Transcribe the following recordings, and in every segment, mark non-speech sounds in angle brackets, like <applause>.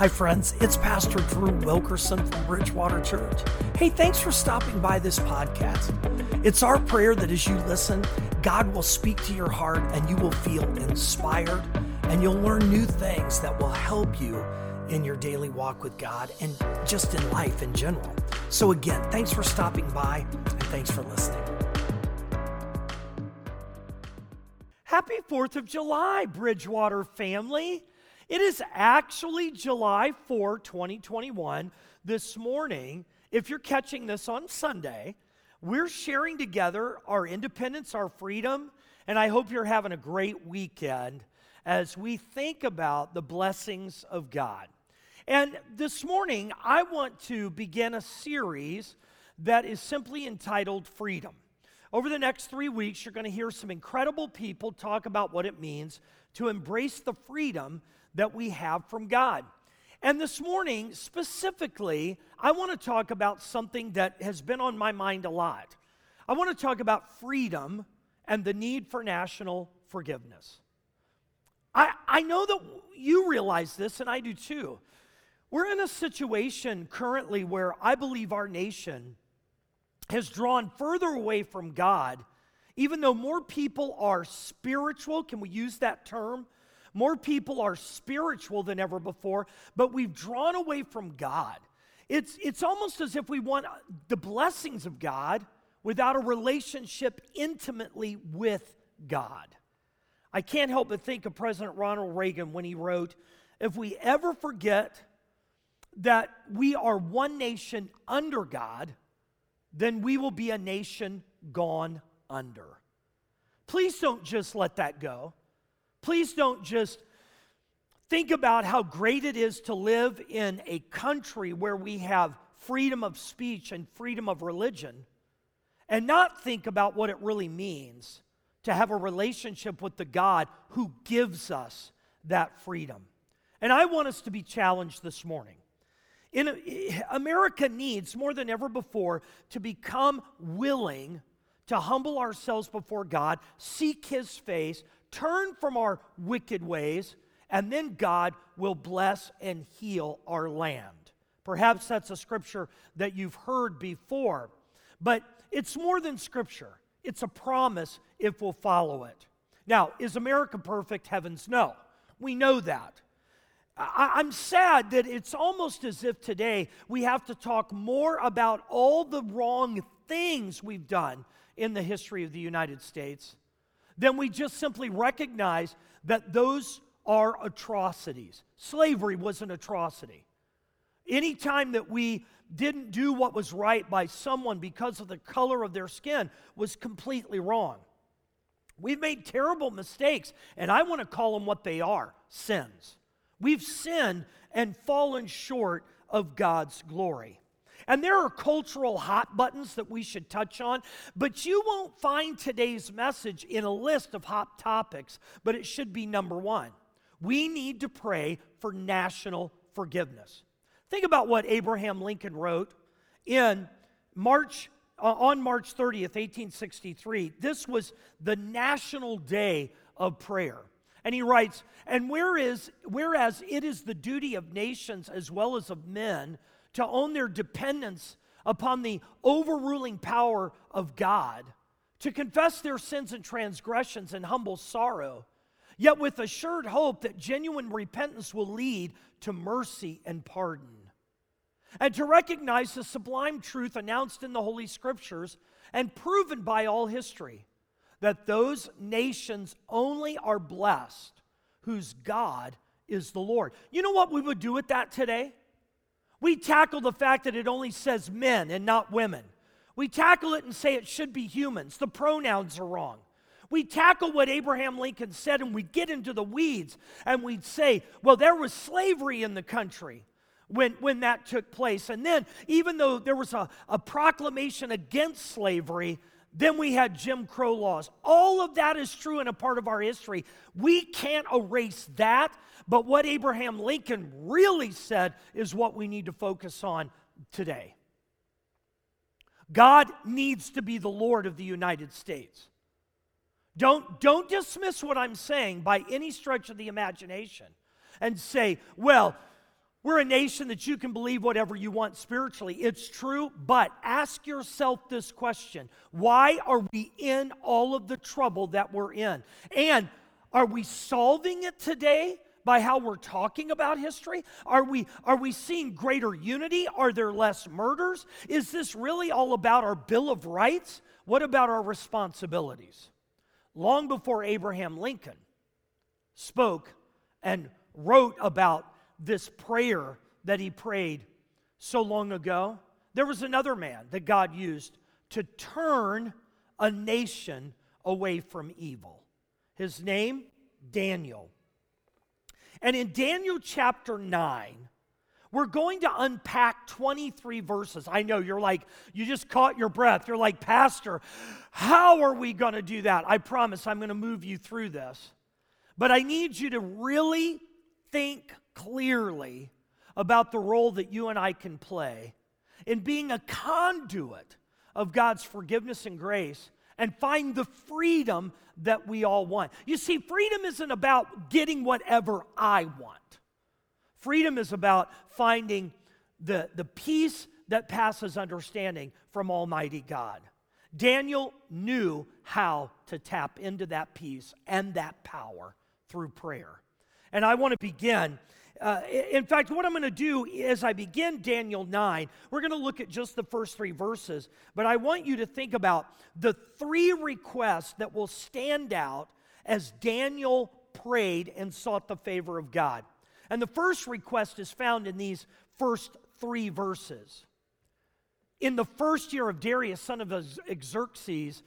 Hi, friends. It's Pastor Drew Wilkerson from Bridgewater Church. Hey, thanks for stopping by this podcast. It's our prayer that as you listen, God will speak to your heart and you will feel inspired and you'll learn new things that will help you in your daily walk with God and just in life in general. So, again, thanks for stopping by and thanks for listening. Happy 4th of July, Bridgewater family. It is actually July 4, 2021. This morning, if you're catching this on Sunday, we're sharing together our independence, our freedom, and I hope you're having a great weekend as we think about the blessings of God. And this morning, I want to begin a series that is simply entitled Freedom. Over the next three weeks, you're going to hear some incredible people talk about what it means to embrace the freedom that we have from God. And this morning, specifically, I want to talk about something that has been on my mind a lot. I want to talk about freedom and the need for national forgiveness. I, I know that you realize this, and I do too. We're in a situation currently where I believe our nation has drawn further away from God, even though more people are spiritual. Can we use that term? More people are spiritual than ever before, but we've drawn away from God. It's, it's almost as if we want the blessings of God without a relationship intimately with God. I can't help but think of President Ronald Reagan when he wrote, If we ever forget that we are one nation under God, then we will be a nation gone under. Please don't just let that go. Please don't just think about how great it is to live in a country where we have freedom of speech and freedom of religion and not think about what it really means to have a relationship with the God who gives us that freedom. And I want us to be challenged this morning. In America needs more than ever before to become willing to humble ourselves before God, seek His face, turn from our wicked ways, and then God will bless and heal our land. Perhaps that's a scripture that you've heard before, but it's more than scripture. It's a promise if we'll follow it. Now, is America perfect? Heavens, no. We know that. I, am sad that it's almost as if today we have to talk more about all the wrong things we've done in the history of the United States then we just simply recognize that those are atrocities. Slavery was an atrocity. Anytime that we didn't do what was right by someone because of the color of their skin was completely wrong. We've made terrible mistakes, and I want to call them what they are sins. We've sinned and fallen short of God's glory. And there are cultural hot buttons that we should touch on, but you won't find today's message in a list of hot topics, but it should be number one. We need to pray for national forgiveness. Think about what Abraham Lincoln wrote in March uh, on March 30th, 1863. This was the national day of prayer. And he writes, and whereas, whereas it is the duty of nations as well as of men to own their dependence upon the overruling power of God, to confess their sins and transgressions in humble sorrow, yet with assured hope that genuine repentance will lead to mercy and pardon. And to recognize the sublime truth announced in the Holy Scriptures and proven by all history that those nations only are blessed whose God is the Lord. You know what we would do with that today? We tackle the fact that it only says men and not women. We tackle it and say it should be humans. The pronouns are wrong. We tackle what Abraham Lincoln said and we get into the weeds and we'd say, well, there was slavery in the country when, when that took place. And then, even though there was a, a proclamation against slavery, then we had Jim Crow laws. All of that is true and a part of our history. We can't erase that but what Abraham Lincoln really said is what we need to focus on today. God needs to be the Lord of the United States. Don't, don't dismiss what I'm saying by any stretch of the imagination and say, well, We're a nation that you can believe whatever you want spiritually. It's true, but ask yourself this question Why are we in all of the trouble that we're in? And are we solving it today? by how we're talking about history? Are we, are we seeing greater unity? Are there less murders? Is this really all about our Bill of Rights? What about our responsibilities? Long before Abraham Lincoln spoke and wrote about this prayer that he prayed so long ago, there was another man that God used to turn a nation away from evil. His name, Daniel. And in Daniel chapter 9, we're going to unpack 23 verses. I know you're like, you just caught your breath. You're like, Pastor, how are we going to do that? I promise I'm going to move you through this. But I need you to really think clearly about the role that you and I can play in being a conduit of God's forgiveness and grace and find the freedom that we all want. You see, freedom isn't about getting whatever I want, freedom is about finding the, the peace that passes understanding from Almighty God. Daniel knew how to tap into that peace and that power through prayer. And I want to begin uh, in fact, what I'm going to do as I begin Daniel 9, we're going to look at just the first three verses, but I want you to think about the three requests that will stand out as Daniel prayed and sought the favor of God. And the first request is found in these first three verses. In the first year of Darius, son of Xerxes,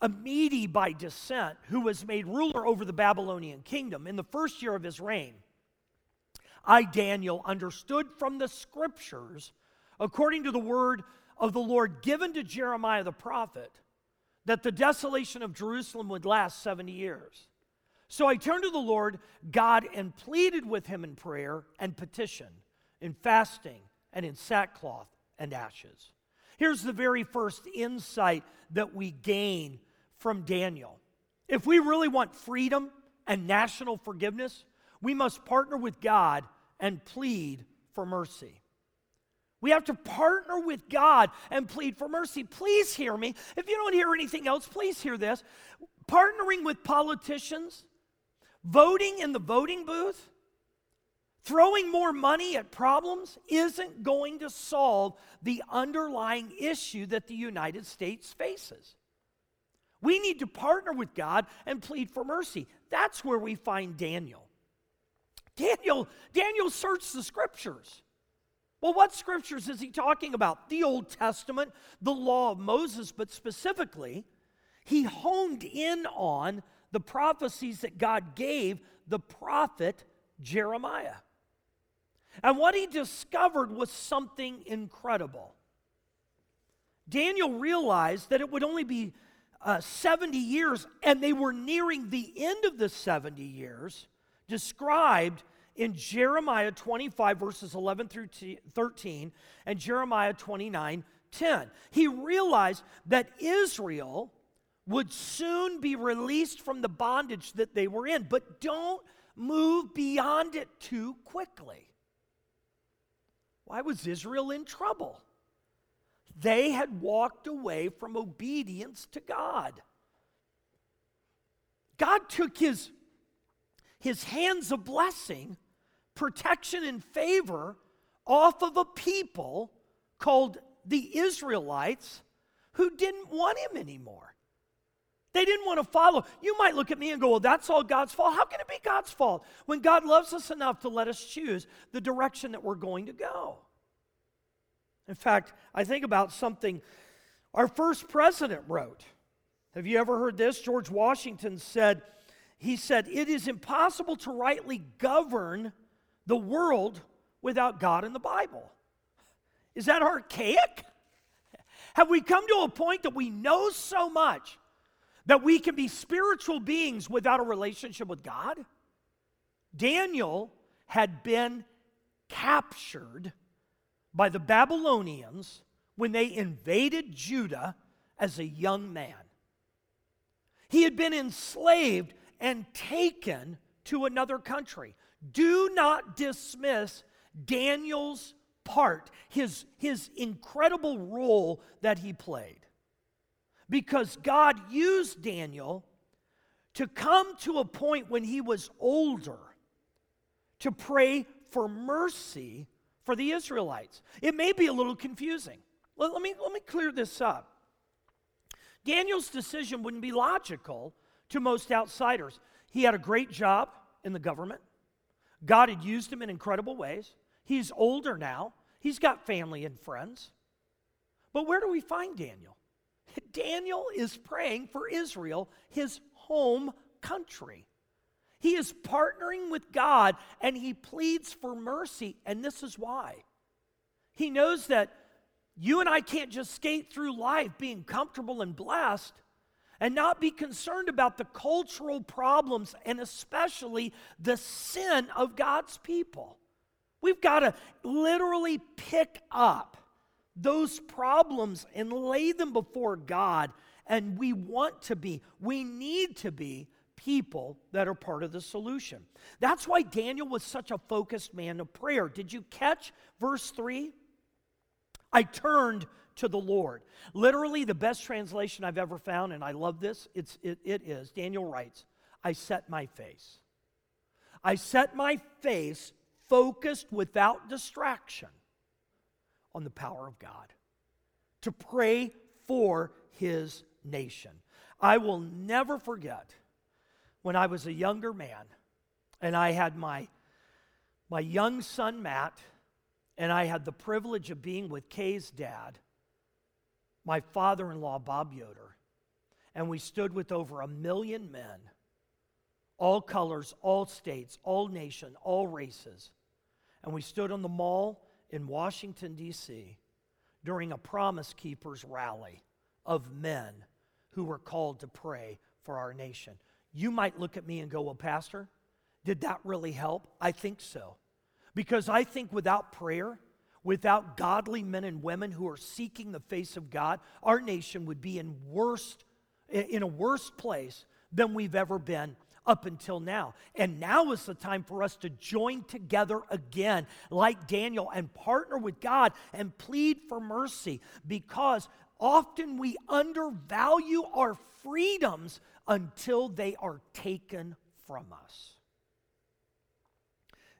a Mede by descent, who was made ruler over the Babylonian kingdom, in the first year of his reign, I, Daniel, understood from the scriptures, according to the word of the Lord given to Jeremiah the prophet, that the desolation of Jerusalem would last 70 years. So I turned to the Lord God and pleaded with him in prayer and petition, in fasting and in sackcloth and ashes. Here's the very first insight that we gain from Daniel. If we really want freedom and national forgiveness, we must partner with God and plead for mercy. We have to partner with God and plead for mercy. Please hear me. If you don't hear anything else, please hear this. Partnering with politicians, voting in the voting booth, throwing more money at problems isn't going to solve the underlying issue that the United States faces. We need to partner with God and plead for mercy. That's where we find Daniel. Daniel, Daniel searched the scriptures. Well, what scriptures is he talking about? The Old Testament, the law of Moses, but specifically, he honed in on the prophecies that God gave the prophet Jeremiah. And what he discovered was something incredible. Daniel realized that it would only be uh, 70 years, and they were nearing the end of the 70 years described in Jeremiah 25, verses 11 through 13, and Jeremiah 29, 10. He realized that Israel would soon be released from the bondage that they were in, but don't move beyond it too quickly. Why was Israel in trouble? They had walked away from obedience to God. God took his his hands of blessing, protection, and favor off of a people called the Israelites who didn't want him anymore. They didn't want to follow. You might look at me and go, Well, that's all God's fault. How can it be God's fault when God loves us enough to let us choose the direction that we're going to go? In fact, I think about something our first president wrote. Have you ever heard this? George Washington said, he said, It is impossible to rightly govern the world without God and the Bible. Is that archaic? Have we come to a point that we know so much that we can be spiritual beings without a relationship with God? Daniel had been captured by the Babylonians when they invaded Judah as a young man. He had been enslaved and taken to another country. Do not dismiss Daniel's part, his, his incredible role that he played. Because God used Daniel to come to a point when he was older to pray for mercy for the Israelites. It may be a little confusing. Let, let, me, let me clear this up. Daniel's decision wouldn't be logical to most outsiders. He had a great job in the government, God had used him in incredible ways. He's older now, he's got family and friends. But where do we find Daniel? <laughs> Daniel is praying for Israel, his home country. He is partnering with God and he pleads for mercy, and this is why. He knows that you and I can't just skate through life being comfortable and blessed and not be concerned about the cultural problems and especially the sin of God's people. We've got to literally pick up those problems and lay them before God. And we want to be, we need to be people that are part of the solution. That's why Daniel was such a focused man of prayer. Did you catch verse 3? I turned to the Lord. Literally, the best translation I've ever found, and I love this, it's, it, it is Daniel writes, I set my face. I set my face focused without distraction on the power of God to pray for his nation. I will never forget when I was a younger man and I had my, my young son Matt, and I had the privilege of being with Kay's dad, my father in law, Bob Yoder, and we stood with over a million men, all colors, all states, all nation, all races, and we stood on the mall in Washington, D.C. during a Promise Keepers rally of men who were called to pray for our nation. You might look at me and go, Well, Pastor, did that really help? I think so. Because I think without prayer, without godly men and women who are seeking the face of God, our nation would be in worst in a worse place than we've ever been up until now. And now is the time for us to join together again, like Daniel, and partner with God and plead for mercy because often we undervalue our freedoms until they are taken from us.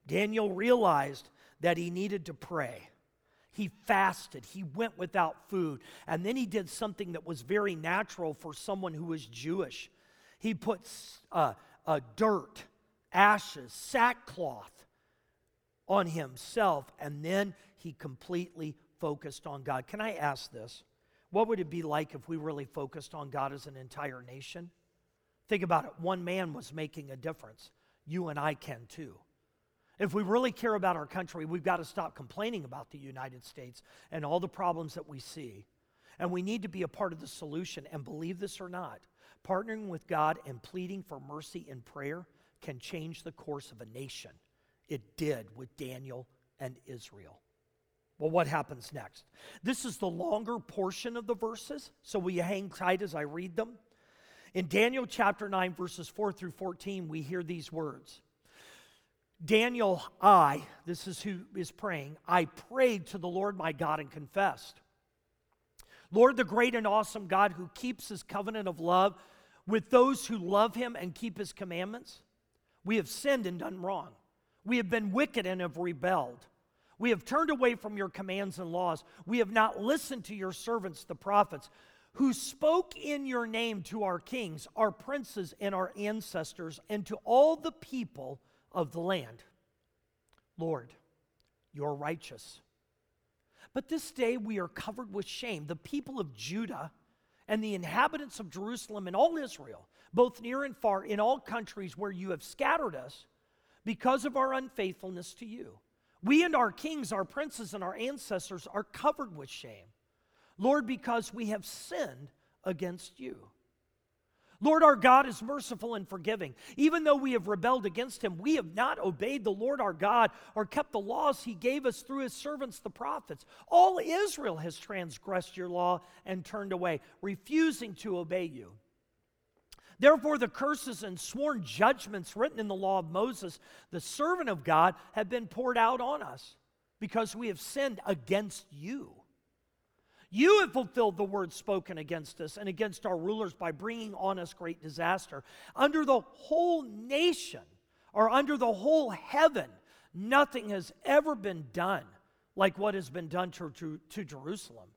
Daniel realized that he needed to pray. He fasted. He went without food. And then he did something that was very natural for someone who was Jewish. He put uh, uh, dirt, ashes, sackcloth on himself, and then he completely focused on God. Can I ask this? What would it be like if we really focused on God as an entire nation? Think about it. One man was making a difference. You and I can too. If we really care about our country, we've got to stop complaining about the United States and all the problems that we see. And we need to be a part of the solution. And believe this or not, partnering with God and pleading for mercy in prayer can change the course of a nation. It did with Daniel and Israel. Well, what happens next? This is the longer portion of the verses, so will you hang tight as I read them? In Daniel chapter 9, verses 4 through 14, we hear these words Daniel, I, this is who is praying, I prayed to the Lord my God and confessed. Lord, the great and awesome God who keeps his covenant of love with those who love him and keep his commandments, we have sinned and done wrong. We have been wicked and have rebelled. We have turned away from your commands and laws. We have not listened to your servants, the prophets, who spoke in your name to our kings, our princes, and our ancestors, and to all the people of the land. Lord, you're righteous. But this day we are covered with shame. The people of Judah and the inhabitants of Jerusalem and all Israel, both near and far, in all countries where you have scattered us because of our unfaithfulness to you. We and our kings, our princes, and our ancestors are covered with shame. Lord, because we have sinned against you. Lord our God is merciful and forgiving. Even though we have rebelled against him, we have not obeyed the Lord our God or kept the laws he gave us through his servants, the prophets. All Israel has transgressed your law and turned away, refusing to obey you. Therefore, the curses and sworn judgments written in the law of Moses, the servant of God, have been poured out on us. because we have sinned against you. You have fulfilled the word spoken against us and against our rulers by bringing on us great disaster. Under the whole nation, or under the whole heaven, nothing has ever been done like what has been done to, to, to Jerusalem.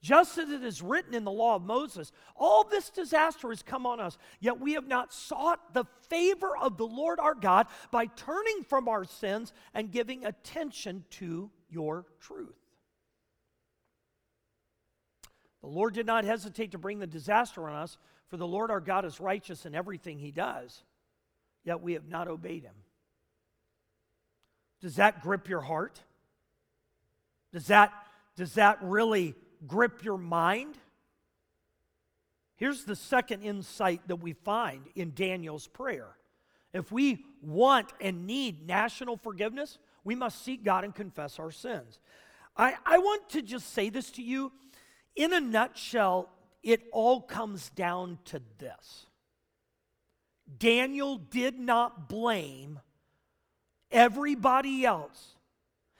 Just as it is written in the law of Moses, all this disaster has come on us, yet we have not sought the favor of the Lord our God by turning from our sins and giving attention to your truth. The Lord did not hesitate to bring the disaster on us, for the Lord our God is righteous in everything he does, yet we have not obeyed him. Does that grip your heart? Does that, does that really grip your mind? Here's the second insight that we find in Daniel's prayer. If we want and need national forgiveness, we must seek God and confess our sins. I, I want to just say this to you. In a nutshell, it all comes down to this Daniel did not blame everybody else,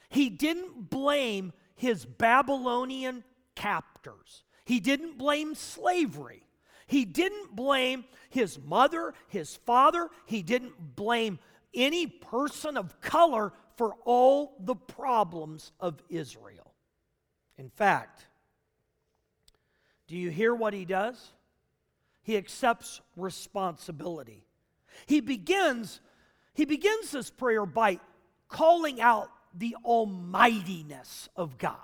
he didn't blame his Babylonian captors. He didn't blame slavery. He didn't blame his mother, his father. He didn't blame any person of color for all the problems of Israel. In fact, do you hear what he does? He accepts responsibility. He begins he begins this prayer by calling out the almightiness of God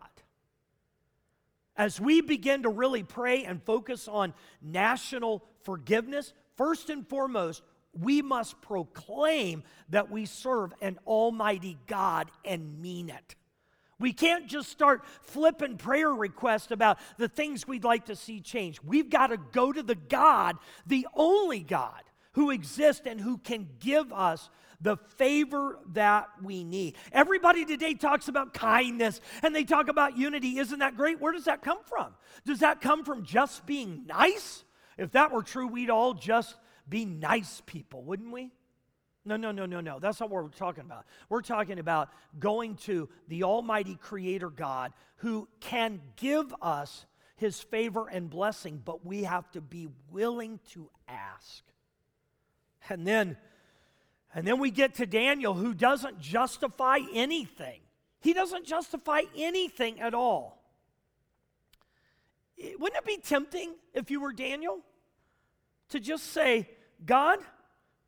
as we begin to really pray and focus on national forgiveness, first and foremost, we must proclaim that we serve an almighty God and mean it. We can't just start flipping prayer requests about the things we'd like to see change. We've got to go to the God, the only God who exists and who can give us the favor that we need. Everybody today talks about kindness and they talk about unity. Isn't that great? Where does that come from? Does that come from just being nice? If that were true, we'd all just be nice people, wouldn't we? No, no, no, no, no. That's not what we're talking about. We're talking about going to the Almighty Creator God who can give us His favor and blessing, but we have to be willing to ask. And then and then we get to Daniel, who doesn't justify anything. He doesn't justify anything at all. Wouldn't it be tempting if you were Daniel to just say, God,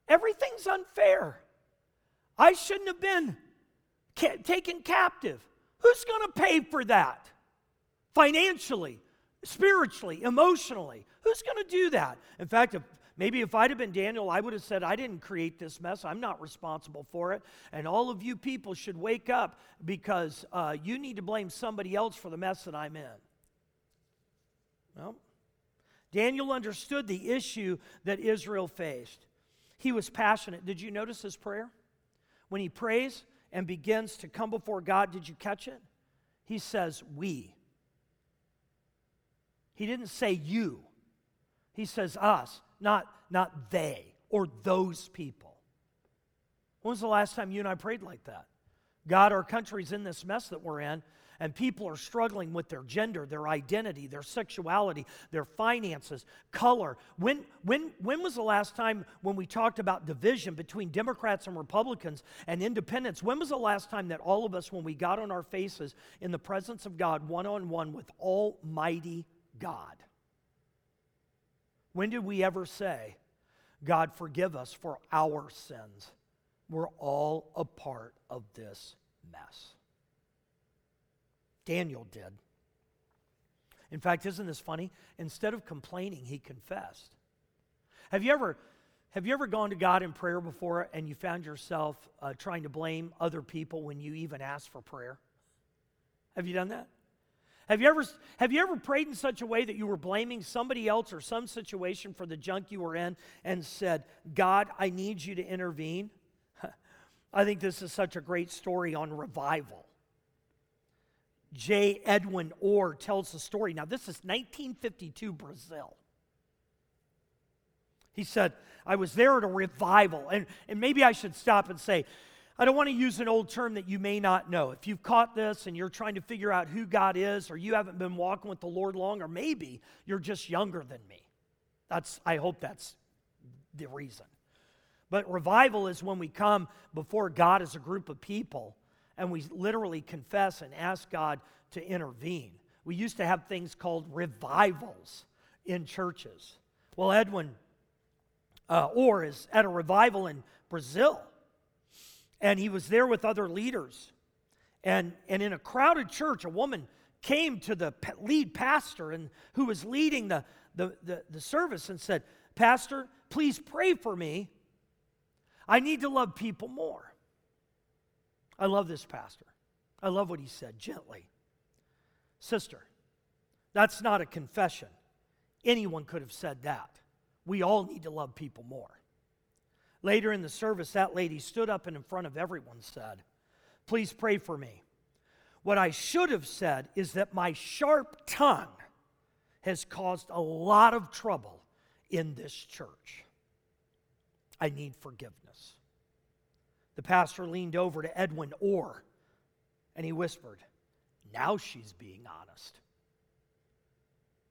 everything's unfair. I shouldn't have been ca- taken captive. Who's going to pay for that? Financially, spiritually, emotionally. Who's going to do that? In fact, if Maybe if I'd have been Daniel, I would have said, I didn't create this mess. I'm not responsible for it. And all of you people should wake up because uh, you need to blame somebody else for the mess that I'm in. Well, Daniel understood the issue that Israel faced. He was passionate. Did you notice his prayer? When he prays and begins to come before God, did you catch it? He says, We. He didn't say you, he says us not, not they or those people. When was the last time you and I prayed like that? God, our country's in this mess that we're in, and people are struggling with their gender, their identity, their sexuality, their finances, color. When, when, when was the last time when we talked about division between Democrats and Republicans and independents? When was the last time that all of us, when we got on our faces in the presence of God, one on one with Almighty God, when did we ever say, God, forgive us for our sins? We're all a part of this mess. Daniel did. In fact, isn't this funny? Instead of complaining, he confessed. Have you ever, have you ever gone to God in prayer before and you found yourself uh, trying to blame other people when you even asked for prayer? Have you done that? Have you, ever, have you ever prayed in such a way that you were blaming somebody else or some situation for the junk you were in and said, God, I need you to intervene? <laughs> I think this is such a great story on revival. J. Edwin Orr tells the story. Now, this is 1952 Brazil. He said, I was there at a revival. And, and maybe I should stop and say, I don't want to use an old term that you may not know. If you've caught this and you're trying to figure out who God is, or you haven't been walking with the Lord long, or maybe you're just younger than me. That's, I hope that's the reason. But revival is when we come before God as a group of people and we literally confess and ask God to intervene. We used to have things called revivals in churches. Well, Edwin uh, Orr is at a revival in Brazil and he was there with other leaders. And, and in a crowded church, a woman came to the lead pastor and who was leading the, the, the, the service and said, Pastor, please pray for me. I need to love people more. I love this pastor. I love what he said gently. Sister, that's not a confession. Anyone could have said that. We all need to love people more. Later in the service, that lady stood up and in front of everyone said, Please pray for me. What I should have said is that my sharp tongue has caused a lot of trouble in this church. I need forgiveness. The pastor leaned over to Edwin Orr and he whispered, Now she's being honest.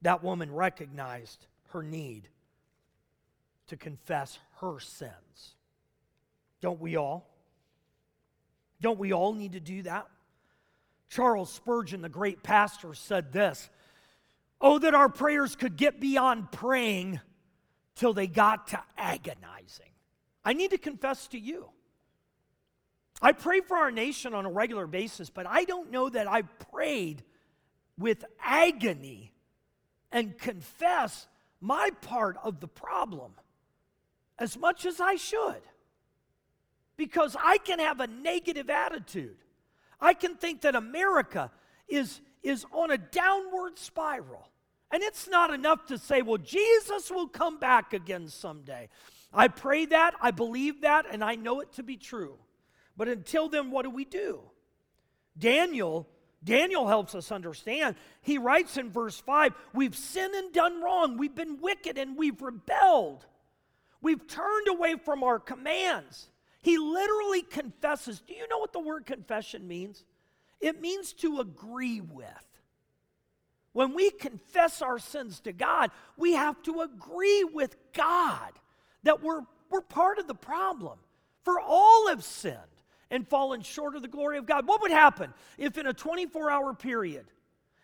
That woman recognized her need to confess her sins. Don't we all? Don't we all need to do that? Charles Spurgeon, the great pastor, said this Oh, that our prayers could get beyond praying till they got to agonizing. I need to confess to you. I pray for our nation on a regular basis, but I don't know that I've prayed with agony and confess my part of the problem as much as I should. Because I can have a negative attitude. I can think that America is, is on a downward spiral. And it's not enough to say, well, Jesus will come back again someday. I pray that, I believe that, and I know it to be true. But until then, what do we do? Daniel Daniel helps us understand. He writes in verse 5 We've sinned and done wrong. We've been wicked and we've rebelled. We've turned away from our commands. He literally confesses. Do you know what the word confession means? It means to agree with. When we confess our sins to God, we have to agree with God that we're, we're part of the problem. For all have sinned and fallen short of the glory of God. What would happen if, in a 24 hour period,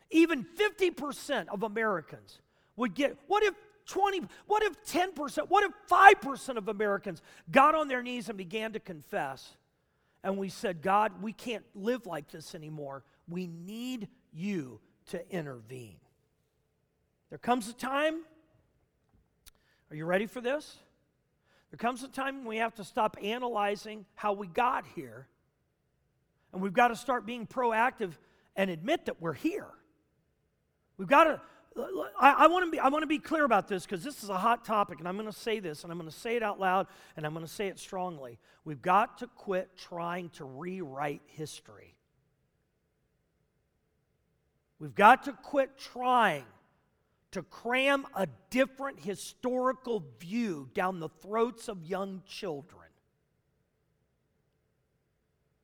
even 50% of Americans would get, what if 20, what if 10%, what if 5% of Americans got on their knees and began to confess? And we said, God, we can't live like this anymore. We need you to intervene. There comes a time, are you ready for this? There comes a time when we have to stop analyzing how we got here, and we've got to start being proactive and admit that we're here. We've got to. I, I want to be. I want to be clear about this because this is a hot topic, and I'm going to say this, and I'm going to say it out loud, and I'm going to say it strongly. We've got to quit trying to rewrite history. We've got to quit trying to cram a different historical view down the throats of young children.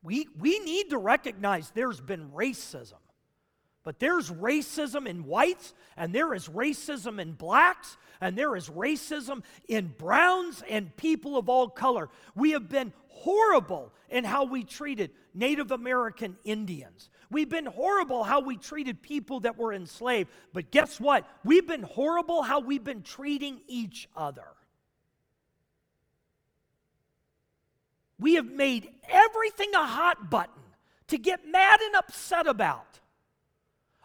We, we need to recognize there's been racism. But there's racism in whites, and there is racism in blacks, and there is racism in browns and people of all color. We have been horrible in how we treated Native American Indians. We've been horrible how we treated people that were enslaved. But guess what? We've been horrible how we've been treating each other. We have made everything a hot button to get mad and upset about.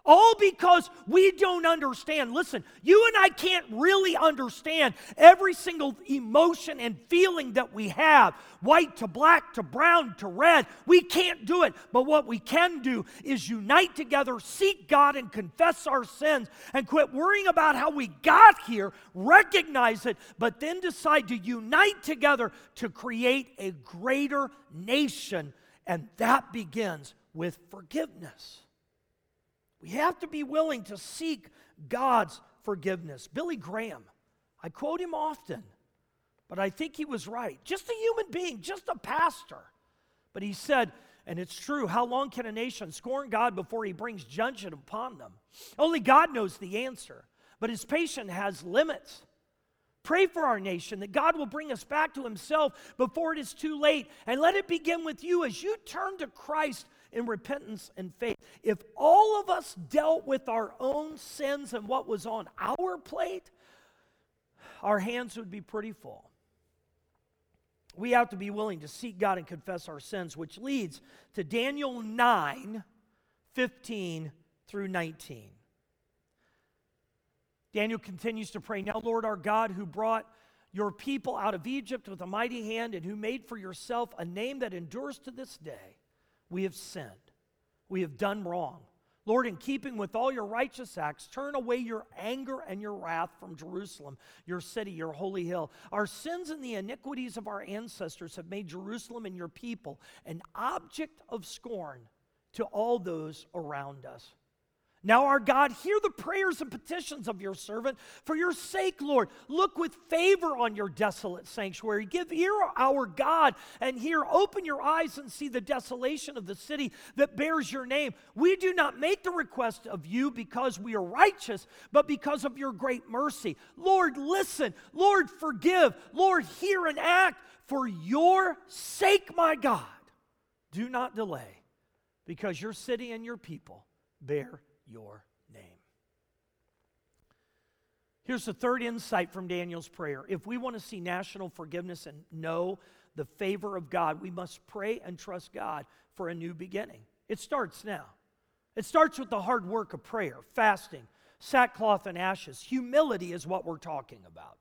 All because we don't understand. Listen, you and I can't really understand every single emotion and feeling that we have white to black to brown to red. We can't do it. But what we can do is unite together, seek God, and confess our sins, and quit worrying about how we got here, recognize it, but then decide to unite together to create a greater nation. And that begins with forgiveness. We have to be willing to seek God's forgiveness. Billy Graham, I quote him often, but I think he was right. Just a human being, just a pastor, But he said, and it's true, how long can a nation scorn God before he brings judgment upon them? Only God knows the answer, but his patience has limits. Pray for our nation that God will bring us back to himself before it is too late. And let it begin with you as you turn to Christ in repentance and faith. If all of us dealt with our own sins and what was on our plate, our hands would be pretty full. We have to be willing to seek God and confess our sins, which leads to Daniel 9 15 through 19. Daniel continues to pray, Now, Lord our God, who brought your people out of Egypt with a mighty hand and who made for yourself a name that endures to this day, we have sinned. We have done wrong. Lord, in keeping with all your righteous acts, turn away your anger and your wrath from Jerusalem, your city, your holy hill. Our sins and the iniquities of our ancestors have made Jerusalem and your people an object of scorn to all those around us. Now, our God, hear the prayers and petitions of your servant. For your sake, Lord, look with favor on your desolate sanctuary. Give ear, our God, and hear. Open your eyes and see the desolation of the city that bears your name. We do not make the request of you because we are righteous, but because of your great mercy. Lord, listen. Lord, forgive. Lord, hear and act. For your sake, my God, do not delay, because your city and your people bear your name. Here's the third insight from Daniel's prayer. If we want to see national forgiveness and know the favor of God, we must pray and trust God for a new beginning. It starts now. It starts with the hard work of prayer, fasting, sackcloth and ashes. Humility is what we're talking about.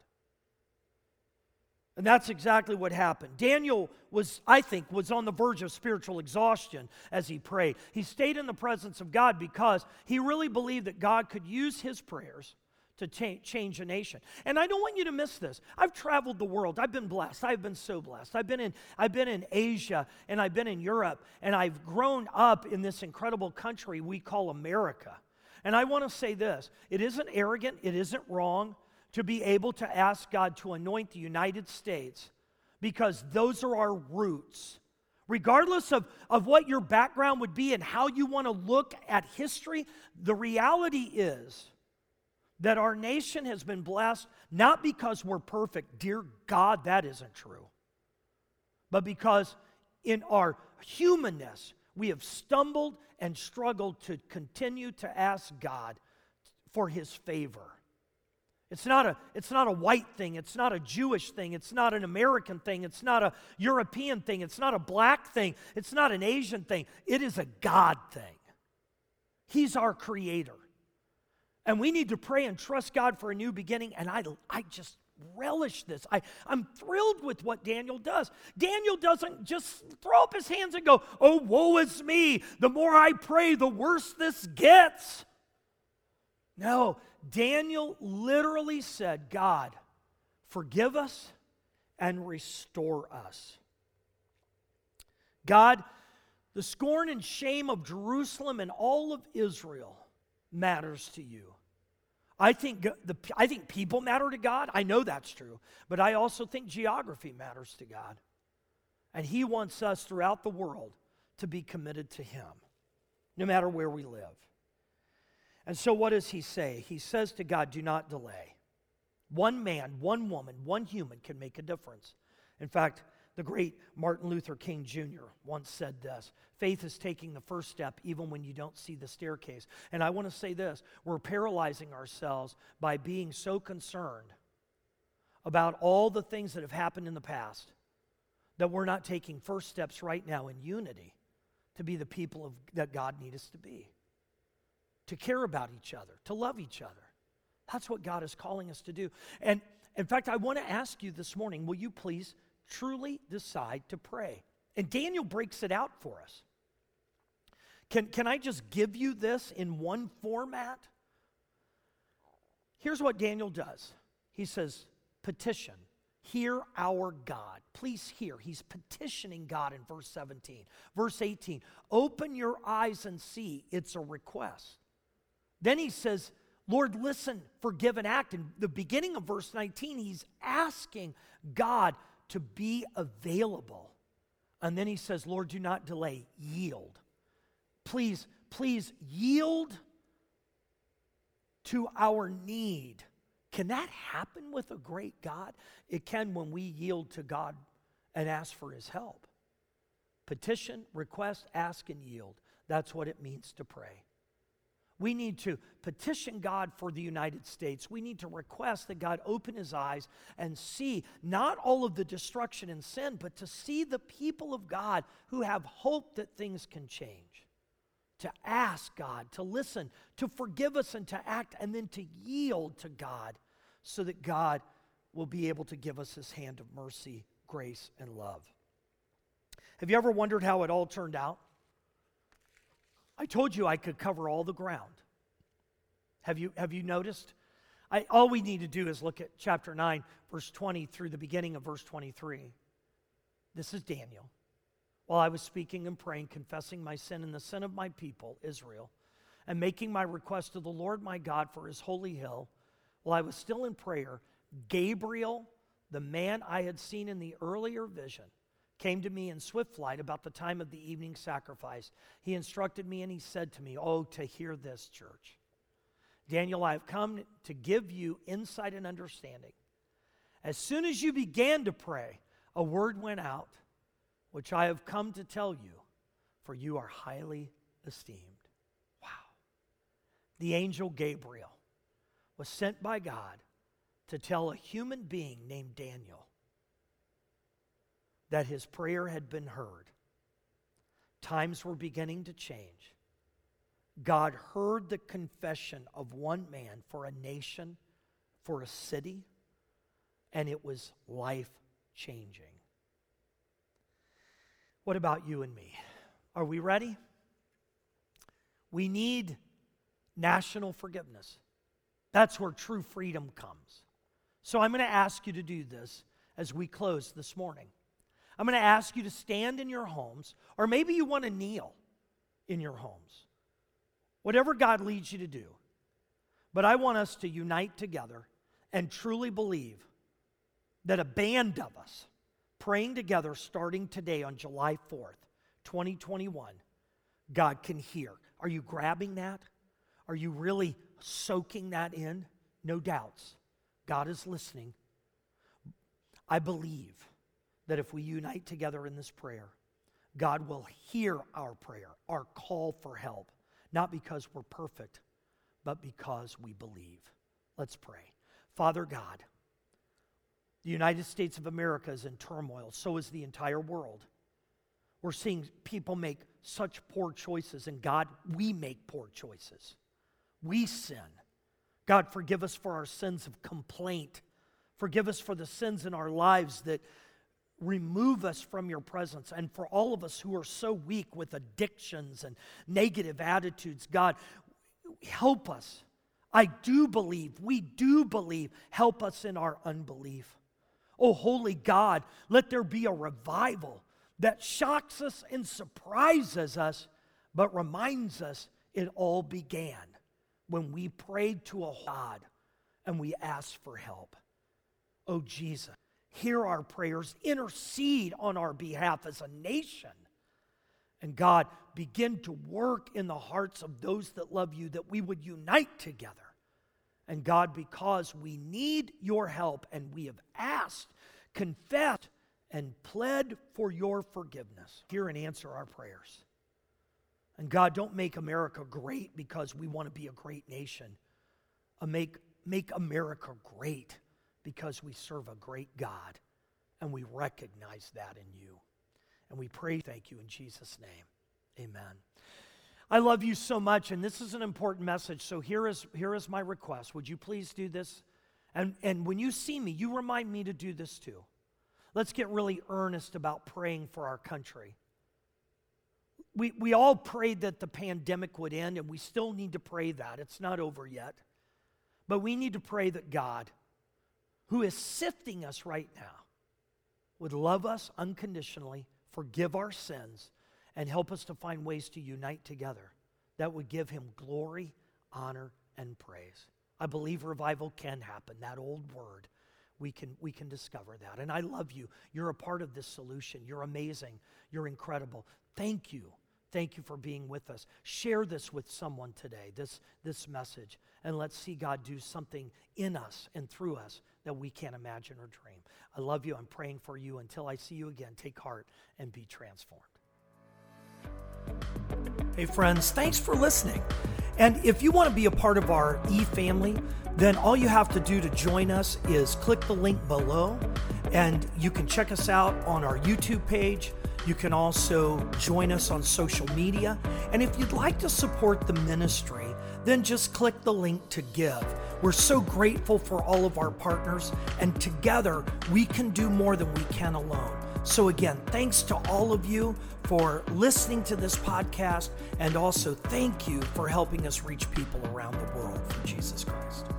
And that's exactly what happened. Daniel was, I think, was on the verge of spiritual exhaustion as he prayed. He stayed in the presence of God because he really believed that God could use his prayers to change a nation. And I don't want you to miss this. I've traveled the world. I've been blessed. I've been so blessed. I've been in I've been in Asia and I've been in Europe and I've grown up in this incredible country we call America. And I want to say this, it isn't arrogant, it isn't wrong to be able to ask God to anoint the United States because those are our roots. Regardless of, of what your background would be and how you want to look at history, the reality is that our nation has been blessed not because we're perfect. Dear God, that isn't true. But because in our humanness, we have stumbled and struggled to continue to ask God for his favor. It's not, a, it's not a white thing. It's not a Jewish thing. It's not an American thing. It's not a European thing. It's not a black thing. It's not an Asian thing. It is a God thing. He's our creator. And we need to pray and trust God for a new beginning. And I, I just relish this. I, I'm thrilled with what Daniel does. Daniel doesn't just throw up his hands and go, Oh, woe is me. The more I pray, the worse this gets. No, Daniel literally said, God, forgive us and restore us. God, the scorn and shame of Jerusalem and all of Israel matters to you. I think, the, I think people matter to God. I know that's true. But I also think geography matters to God. And He wants us throughout the world to be committed to Him, no matter where we live. And so, what does he say? He says to God, Do not delay. One man, one woman, one human can make a difference. In fact, the great Martin Luther King Jr. once said this faith is taking the first step even when you don't see the staircase. And I want to say this we're paralyzing ourselves by being so concerned about all the things that have happened in the past that we're not taking first steps right now in unity to be the people of, that God needs us to be to care about each other, to love each other. That's what God is calling us to do. And in fact, I want to ask you this morning will you please truly decide to pray? And Daniel breaks it out for us. Can, can I just give you this in one format? Here's what Daniel does he says, Petition, hear our God. Please hear. He's petitioning God in verse 17. Verse 18, open your eyes and see. It's a request. Then he says, Lord, listen, forgive and act. In the beginning of verse 19, he's asking God to be available. And then he says, Lord, do not delay, yield. Please, please yield to our need. Can that happen with a great God? It can when we yield to God and ask for his help. Petition, request, ask, and yield. That's what it means to pray. We need to petition God for the United States. We need to request that God open his eyes and see not all of the destruction and sin, but to see the people of God who have hope that things can change. To ask God, to listen, to forgive us, and to act, and then to yield to God so that God will be able to give us his hand of mercy, grace, and love. Have you ever wondered how it all turned out? I told you I could cover all the ground. Have you, have you noticed? I, all we need to do is look at chapter 9, verse 20 through the beginning of verse 23. This is Daniel. While I was speaking and praying, confessing my sin and the sin of my people, Israel, and making my request to the Lord my God for his holy hill, while I was still in prayer, Gabriel, the man I had seen in the earlier vision, came to me in swift flight about the time of the evening sacrifice. He instructed me and he said to me, Oh, to hear this, church. Daniel, I have come to give you insight and understanding. As soon as you began to pray, a word went out, which I have come to tell you, for you are highly esteemed. Wow. The angel Gabriel was sent by God to tell a human being named Daniel that his prayer had been heard. Times were beginning to change. God heard the confession of one man for a nation, for a city, and it was life changing. What about you and me? Are we ready? We need national forgiveness. That's where true freedom comes. So I'm going to ask you to do this as we close this morning. I'm going to ask you to stand in your homes, or maybe you want to kneel in your homes. Whatever God leads you to do. But I want us to unite together and truly believe that a band of us praying together starting today on July 4th, 2021, God can hear. Are you grabbing that? Are you really soaking that in? No doubts. God is listening. I believe that if we unite together in this prayer, God will hear our prayer, our call for help, not because we're perfect, but because we believe. Let's pray. Father God, the United States of America is in turmoil, so is the entire world. We're seeing people make such poor choices, and God, we make poor choices. We sin. God, forgive us for our sins of complaint. Forgive us for the sins in our lives that remove us from your presence. And for all of us who are so weak with addictions and negative attitudes, God, help us. I do believe, we do believe. Help us in our unbelief. Oh, holy God, let there be a revival that shocks us and surprises us, but reminds us it all began when we prayed to a God and we asked for help. Oh, Jesus hear our prayers, intercede on our behalf as a nation. And God, begin to work in the hearts of those that love you that we would unite together. And God, because we need your help and we have asked, confessed, and pled for your forgiveness, hear and answer our prayers. And God, don't make America great because we want to be a great nation. Uh, make, make America great because we serve a great God and we recognize that in you. And we pray, thank you in Jesus' name. Amen. I love you so much, and this is an important message. So here is, here is my request. Would you please do this? And, and when you see me, you remind me to do this too. Let's get really earnest about praying for our country. We, we all prayed that the pandemic would end, and we still need to pray that. It's not over yet. But we need to pray that God who is sifting us right now, would love us unconditionally, forgive our sins, and help us to find ways to unite together that would give him glory, honor, and praise. I believe revival can happen, that old word. we can we can discover that. And I love you. You're a part of this solution. You're amazing. You're incredible. Thank you. Thank you for being with us. Share this with someone today, this, this message, and let's see God do something in us and through us that we can't imagine or dream. I love you. I'm praying for you. Until I see you again, take heart and be transformed. Hey, friends, thanks for listening. And if you want to be a part of our e family, then all you have to do to join us is click the link below, and you can check us out on our YouTube page you can also join us on social media. And if you'd like to support the ministry, then just click the link to give. We're so grateful for all of our partners, and together we can do more than we can alone. So, again, thanks to all of you for listening to this podcast, and also thank you for helping us reach people around the world for Jesus Christ.